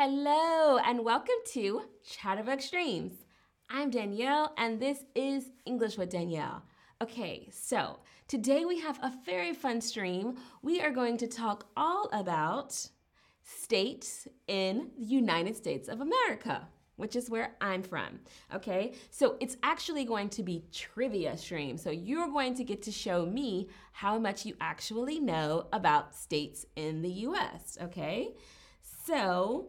Hello, and welcome to Chatterbox Dreams. I'm Danielle, and this is English with Danielle. Okay, so today we have a very fun stream. We are going to talk all about states in the United States of America, which is where I'm from. Okay, so it's actually going to be trivia stream. So you're going to get to show me how much you actually know about states in the US. Okay, so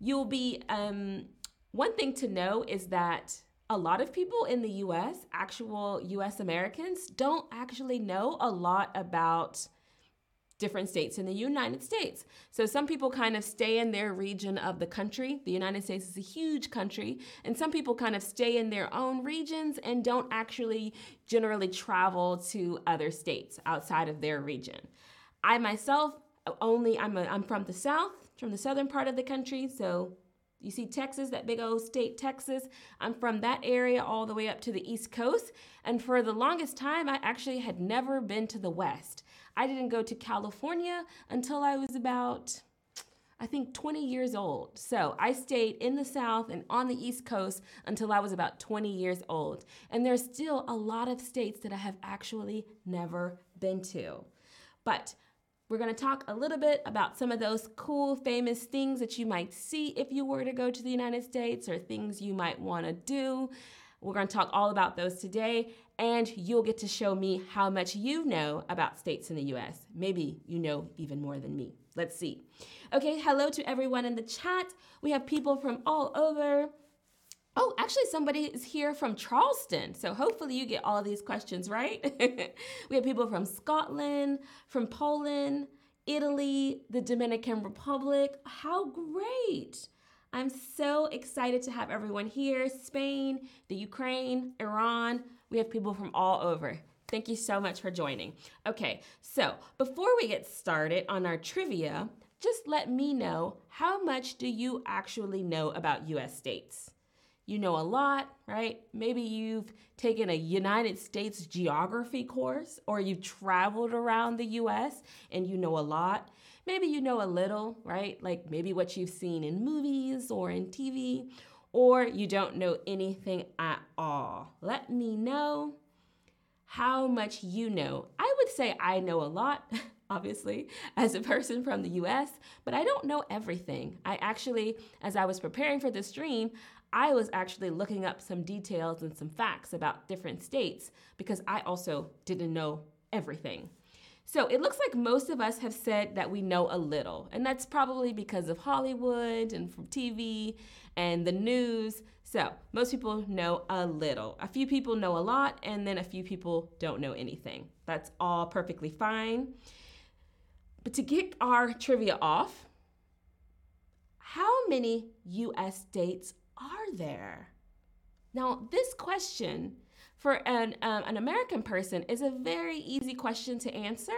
you'll be, um, one thing to know is that a lot of people in the US, actual US Americans, don't actually know a lot about different states in the United States. So some people kind of stay in their region of the country. The United States is a huge country, and some people kind of stay in their own regions and don't actually generally travel to other states outside of their region. I myself only I'm a, I'm from the south, from the southern part of the country, so you see Texas, that big old state, Texas. I'm from that area all the way up to the East Coast. And for the longest time, I actually had never been to the West. I didn't go to California until I was about, I think, 20 years old. So I stayed in the South and on the East Coast until I was about 20 years old. And there's still a lot of states that I have actually never been to. But we're going to talk a little bit about some of those cool, famous things that you might see if you were to go to the United States or things you might want to do. We're going to talk all about those today, and you'll get to show me how much you know about states in the US. Maybe you know even more than me. Let's see. Okay, hello to everyone in the chat. We have people from all over. Oh, actually, somebody is here from Charleston. So hopefully you get all of these questions right. we have people from Scotland, from Poland, Italy, the Dominican Republic. How great! I'm so excited to have everyone here Spain, the Ukraine, Iran. We have people from all over. Thank you so much for joining. Okay, so before we get started on our trivia, just let me know how much do you actually know about US states? You know a lot, right? Maybe you've taken a United States geography course or you've traveled around the US and you know a lot. Maybe you know a little, right? Like maybe what you've seen in movies or in TV, or you don't know anything at all. Let me know how much you know. I would say I know a lot. obviously, as a person from the US, but I don't know everything. I actually, as I was preparing for this stream, I was actually looking up some details and some facts about different states because I also didn't know everything. So it looks like most of us have said that we know a little, and that's probably because of Hollywood and from TV and the news. So most people know a little. A few people know a lot, and then a few people don't know anything. That's all perfectly fine. But to kick our trivia off, how many US states are there? Now, this question for an, um, an American person is a very easy question to answer.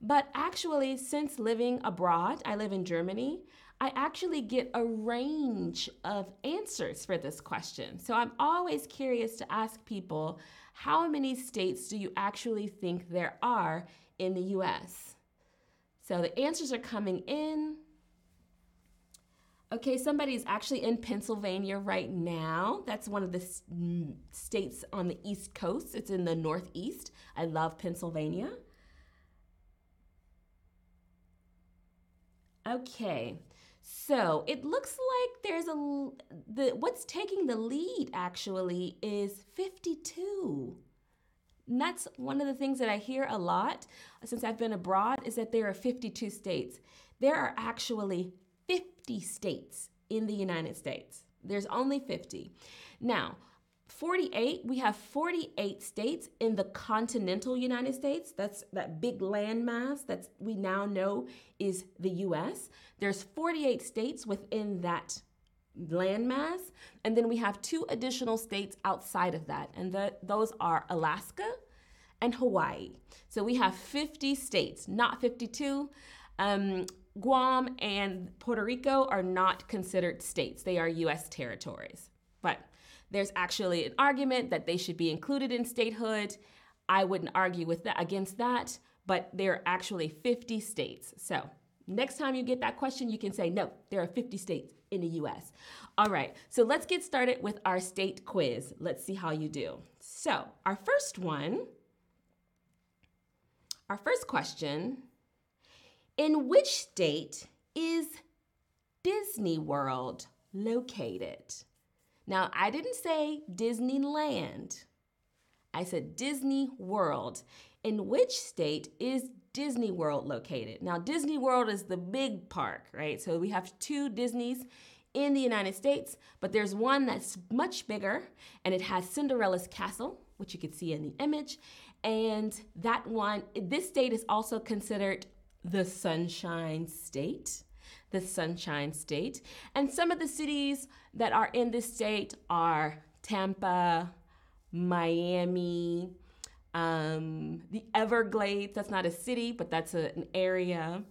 But actually, since living abroad, I live in Germany, I actually get a range of answers for this question. So I'm always curious to ask people how many states do you actually think there are in the US? So the answers are coming in. Okay, somebody's actually in Pennsylvania right now. That's one of the states on the East Coast. It's in the Northeast. I love Pennsylvania. Okay, so it looks like there's a the what's taking the lead actually is 52. And that's one of the things that I hear a lot since I've been abroad is that there are 52 states. There are actually 50 states in the United States. There's only 50. Now, 48, we have 48 states in the continental United States. That's that big landmass that we now know is the US. There's 48 states within that landmass. And then we have two additional states outside of that, and those are Alaska and Hawaii. So we have 50 states, not 52. Um, Guam and Puerto Rico are not considered states, they are US territories. But there's actually an argument that they should be included in statehood. I wouldn't argue with that against that, but there are actually 50 states. So Next time you get that question, you can say, no, there are 50 states in the US. All right, so let's get started with our state quiz. Let's see how you do. So, our first one, our first question In which state is Disney World located? Now, I didn't say Disneyland. I said Disney World. In which state is Disney World located? Now, Disney World is the big park, right? So we have two Disneys in the United States, but there's one that's much bigger and it has Cinderella's castle, which you can see in the image. And that one, this state is also considered the Sunshine State the Sunshine State. And some of the cities that are in this state are Tampa, Miami, um, the Everglades. That's not a city, but that's a, an area.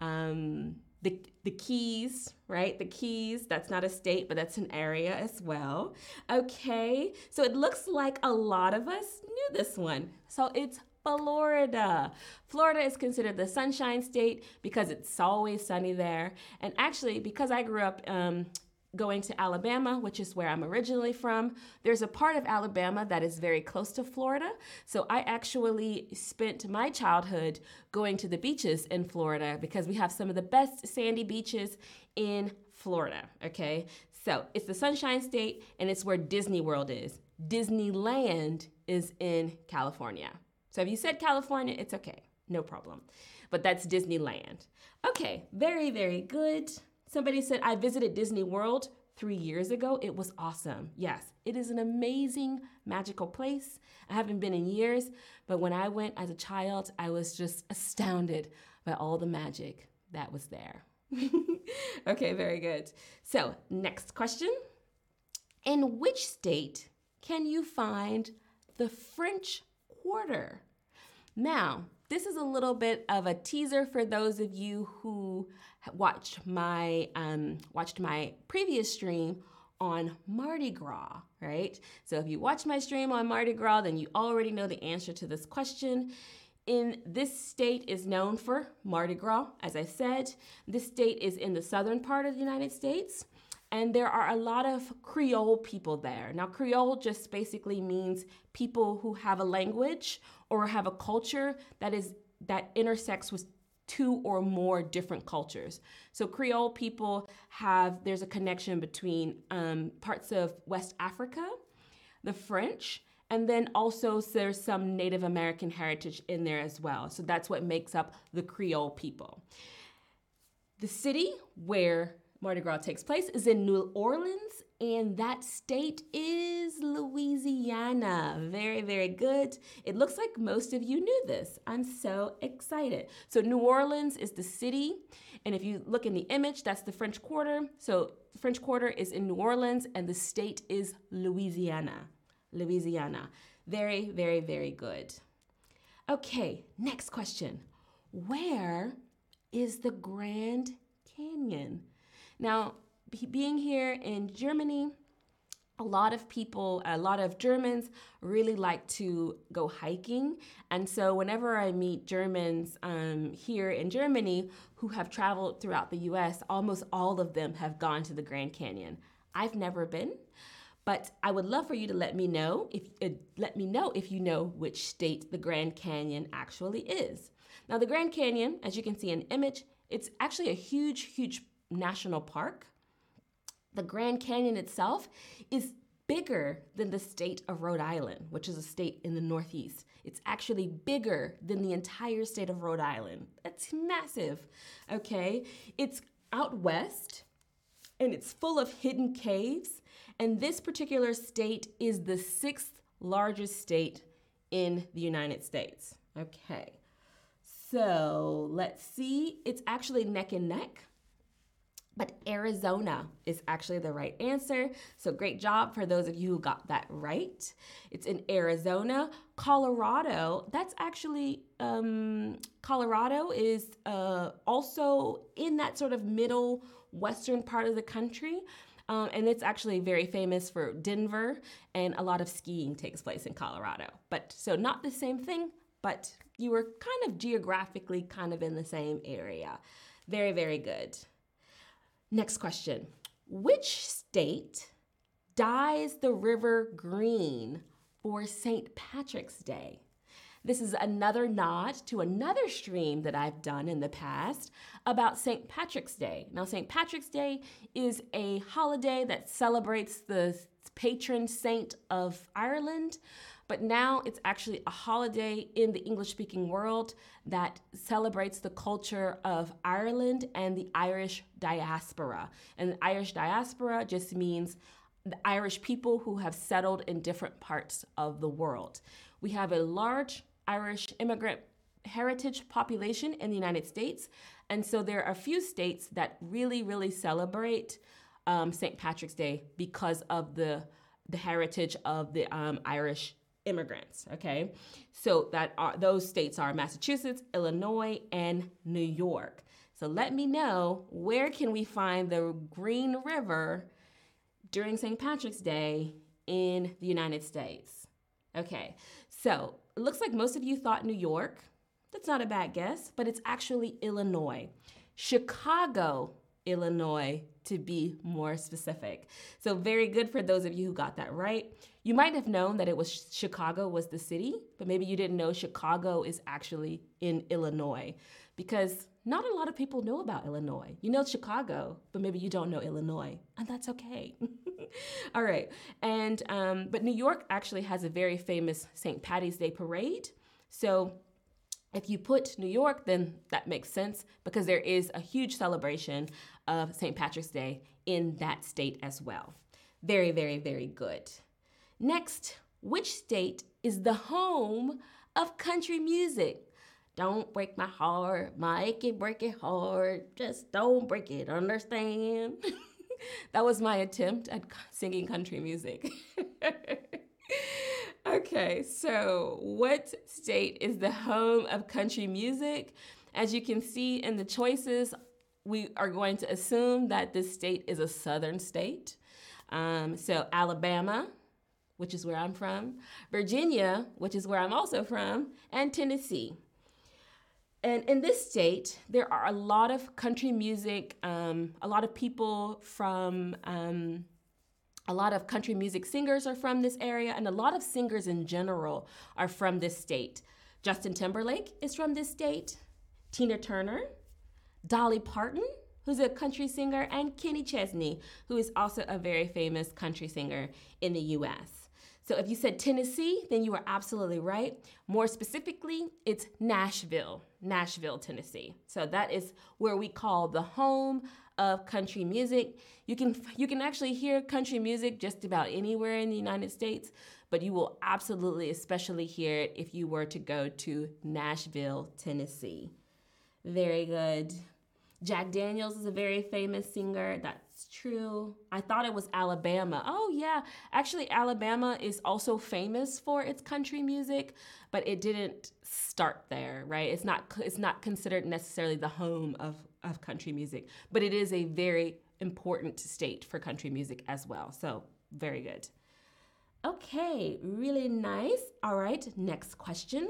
Um, the, the Keys, right? The Keys, that's not a state, but that's an area as well. Okay, so it looks like a lot of us knew this one. So it's Florida. Florida is considered the sunshine state because it's always sunny there. And actually, because I grew up um, going to Alabama, which is where I'm originally from, there's a part of Alabama that is very close to Florida. So I actually spent my childhood going to the beaches in Florida because we have some of the best sandy beaches in Florida. Okay. So it's the Sunshine State and it's where Disney World is. Disneyland is in California. So if you said California, it's okay, no problem. But that's Disneyland. Okay, very, very good. Somebody said, I visited Disney World three years ago. It was awesome. Yes, it is an amazing, magical place. I haven't been in years, but when I went as a child, I was just astounded by all the magic that was there. okay, very good. So, next question In which state can you find the French Quarter. Now, this is a little bit of a teaser for those of you who watched my um, watched my previous stream on Mardi Gras, right? So if you watch my stream on Mardi Gras, then you already know the answer to this question. In this state is known for Mardi Gras, as I said. This state is in the southern part of the United States and there are a lot of Creole people there. Now, Creole just basically means people who have a language or have a culture that is that intersects with two or more different cultures. So Creole people have there's a connection between um, parts of West Africa, the French, and then also there's some Native American heritage in there as well. So that's what makes up the Creole people. The city where Mardi Gras takes place is in New Orleans, and that state is Louisiana. Very, very good. It looks like most of you knew this. I'm so excited. So, New Orleans is the city, and if you look in the image, that's the French Quarter. So, French Quarter is in New Orleans, and the state is Louisiana. Louisiana. Very, very, very good. Okay, next question. Where is the Grand Canyon? Now, being here in Germany, a lot of people, a lot of Germans really like to go hiking. And so, whenever I meet Germans um, here in Germany who have traveled throughout the US, almost all of them have gone to the Grand Canyon. I've never been, but I would love for you to let me know if uh, let me know if you know which state the Grand Canyon actually is. Now, the Grand Canyon, as you can see in image, it's actually a huge, huge National Park, the Grand Canyon itself is bigger than the state of Rhode Island, which is a state in the Northeast. It's actually bigger than the entire state of Rhode Island. That's massive, okay? It's out west and it's full of hidden caves. And this particular state is the sixth largest state in the United States. Okay, so let's see. It's actually neck and neck but Arizona is actually the right answer. So great job for those of you who got that right. It's in Arizona. Colorado, that's actually, um, Colorado is uh, also in that sort of middle western part of the country. Um, and it's actually very famous for Denver, and a lot of skiing takes place in Colorado. But so not the same thing, but you were kind of geographically kind of in the same area. Very, very good. Next question Which state dyes the river green for St. Patrick's Day? This is another nod to another stream that I've done in the past about St. Patrick's Day. Now, St. Patrick's Day is a holiday that celebrates the patron saint of Ireland, but now it's actually a holiday in the English speaking world that celebrates the culture of Ireland and the Irish diaspora. And the Irish diaspora just means the Irish people who have settled in different parts of the world. We have a large Irish immigrant heritage population in the United States. And so there are a few states that really, really celebrate um, St. Patrick's Day because of the, the heritage of the um, Irish immigrants. Okay, so that are those states are Massachusetts, Illinois, and New York. So let me know where can we find the Green River during St. Patrick's Day in the United States. Okay, so it looks like most of you thought New York. That's not a bad guess, but it's actually Illinois. Chicago, Illinois, to be more specific. So very good for those of you who got that right. You might have known that it was Chicago was the city, but maybe you didn't know Chicago is actually in Illinois because not a lot of people know about Illinois. You know Chicago, but maybe you don't know Illinois, and that's okay. All right, and um, but New York actually has a very famous St. Patty's Day parade. So if you put New York, then that makes sense because there is a huge celebration of St. Patrick's Day in that state as well. Very, very, very good. Next, which state is the home of country music? Don't break my heart, make it break it hard. Just don't break it, understand? that was my attempt at singing country music. okay, so what state is the home of country music? As you can see in the choices, we are going to assume that this state is a southern state. Um, so, Alabama, which is where I'm from, Virginia, which is where I'm also from, and Tennessee. And in this state, there are a lot of country music, um, a lot of people from, um, a lot of country music singers are from this area, and a lot of singers in general are from this state. Justin Timberlake is from this state, Tina Turner, Dolly Parton, who's a country singer, and Kenny Chesney, who is also a very famous country singer in the US. So if you said Tennessee, then you are absolutely right. More specifically, it's Nashville, Nashville, Tennessee. So that is where we call the home of country music. You can you can actually hear country music just about anywhere in the United States, but you will absolutely especially hear it if you were to go to Nashville, Tennessee. Very good. Jack Daniels is a very famous singer. True. I thought it was Alabama. Oh, yeah. Actually, Alabama is also famous for its country music, but it didn't start there, right? It's not it's not considered necessarily the home of, of country music, but it is a very important state for country music as well. So, very good. Okay, really nice. All right, next question.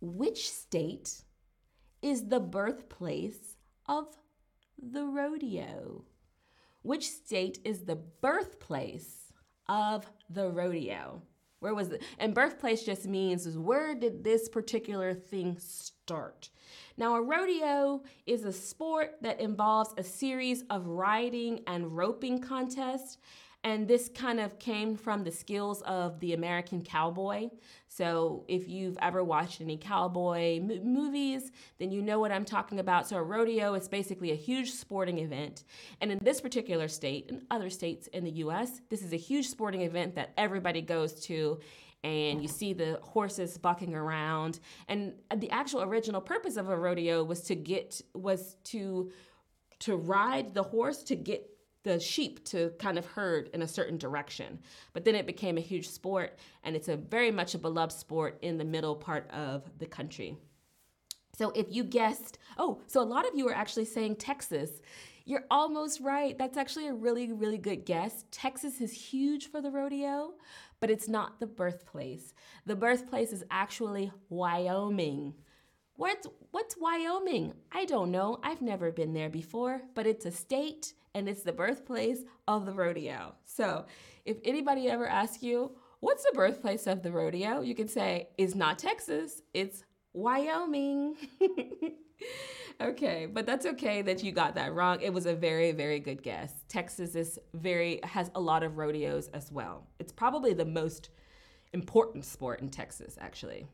Which state is the birthplace of the rodeo? Which state is the birthplace of the rodeo? Where was it? And birthplace just means is where did this particular thing start? Now, a rodeo is a sport that involves a series of riding and roping contests and this kind of came from the skills of the American cowboy. So, if you've ever watched any cowboy m- movies, then you know what I'm talking about. So, a rodeo is basically a huge sporting event. And in this particular state, and other states in the US, this is a huge sporting event that everybody goes to and you see the horses bucking around and the actual original purpose of a rodeo was to get was to to ride the horse to get the sheep to kind of herd in a certain direction. But then it became a huge sport, and it's a very much a beloved sport in the middle part of the country. So if you guessed, oh, so a lot of you are actually saying Texas. You're almost right. That's actually a really, really good guess. Texas is huge for the rodeo, but it's not the birthplace. The birthplace is actually Wyoming. What's what's Wyoming? I don't know. I've never been there before, but it's a state and it's the birthplace of the rodeo. So, if anybody ever asks you, "What's the birthplace of the rodeo?" you can say, "It's not Texas, it's Wyoming." okay, but that's okay that you got that wrong. It was a very, very good guess. Texas is very has a lot of rodeos as well. It's probably the most important sport in Texas, actually.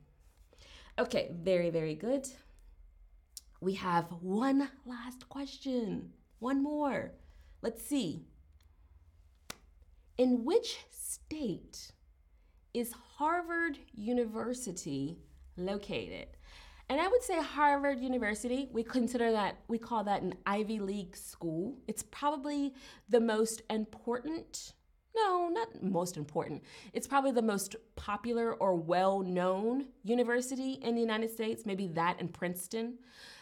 Okay, very, very good. We have one last question. One more. Let's see. In which state is Harvard University located? And I would say Harvard University, we consider that, we call that an Ivy League school. It's probably the most important, no, not most important. It's probably the most popular or well known university in the United States, maybe that and Princeton.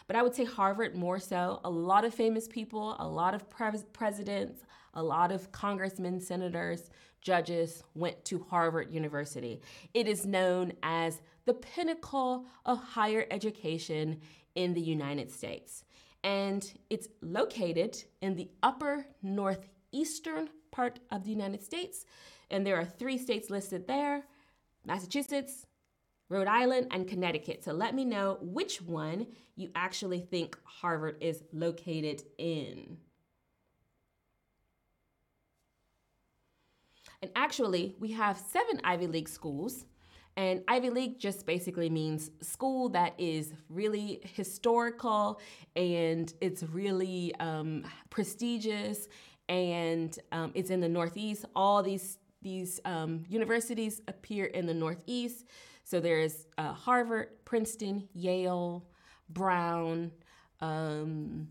But I would say Harvard more so. A lot of famous people, a lot of pres- presidents, a lot of congressmen, senators, judges went to Harvard University. It is known as the pinnacle of higher education in the United States. And it's located in the upper northeastern part of the United States. And there are three states listed there Massachusetts, Rhode Island, and Connecticut. So let me know which one you actually think Harvard is located in. And actually, we have seven Ivy League schools and Ivy League just basically means school that is really historical and it's really um, prestigious and um, it's in the Northeast. All these these um, universities appear in the Northeast. So there's uh, Harvard, Princeton, Yale, Brown, um,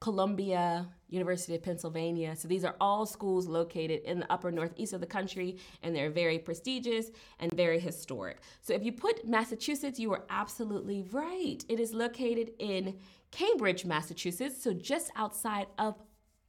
Columbia, University of Pennsylvania. So these are all schools located in the upper northeast of the country, and they're very prestigious and very historic. So if you put Massachusetts, you are absolutely right. It is located in Cambridge, Massachusetts, so just outside of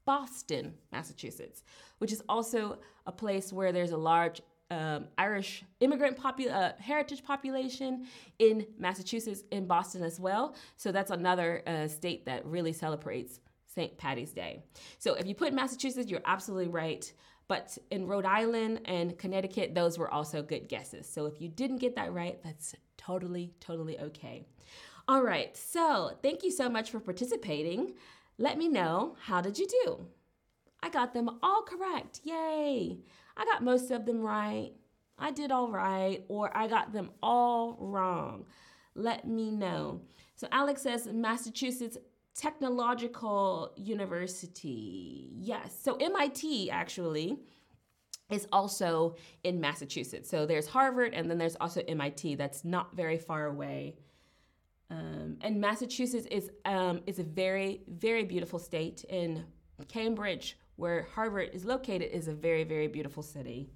Boston, Massachusetts, which is also a place where there's a large um, Irish immigrant popu- uh, heritage population in Massachusetts, in Boston as well. So that's another uh, state that really celebrates St. Patty's Day. So if you put Massachusetts, you're absolutely right. But in Rhode Island and Connecticut, those were also good guesses. So if you didn't get that right, that's totally, totally okay. All right, so thank you so much for participating. Let me know how did you do? I got them all correct. Yay! I got most of them right. I did all right, or I got them all wrong. Let me know. So Alex says Massachusetts Technological University. Yes. So MIT actually is also in Massachusetts. So there's Harvard and then there's also MIT that's not very far away. Um, and Massachusetts is um, is a very very beautiful state. In Cambridge where Harvard is located, is a very, very beautiful city.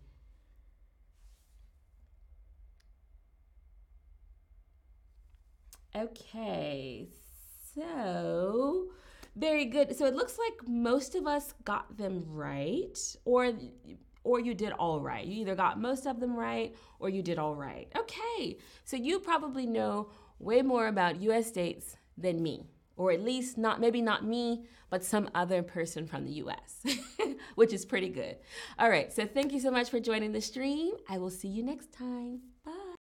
Okay, so very good. So it looks like most of us got them right, or or you did all right. You either got most of them right or you did all right. Okay, so you probably know way more about U.S. states than me or at least not maybe not me, but some other person from the US, which is pretty good. All right, so thank you so much for joining the stream. I will see you next time. Bye.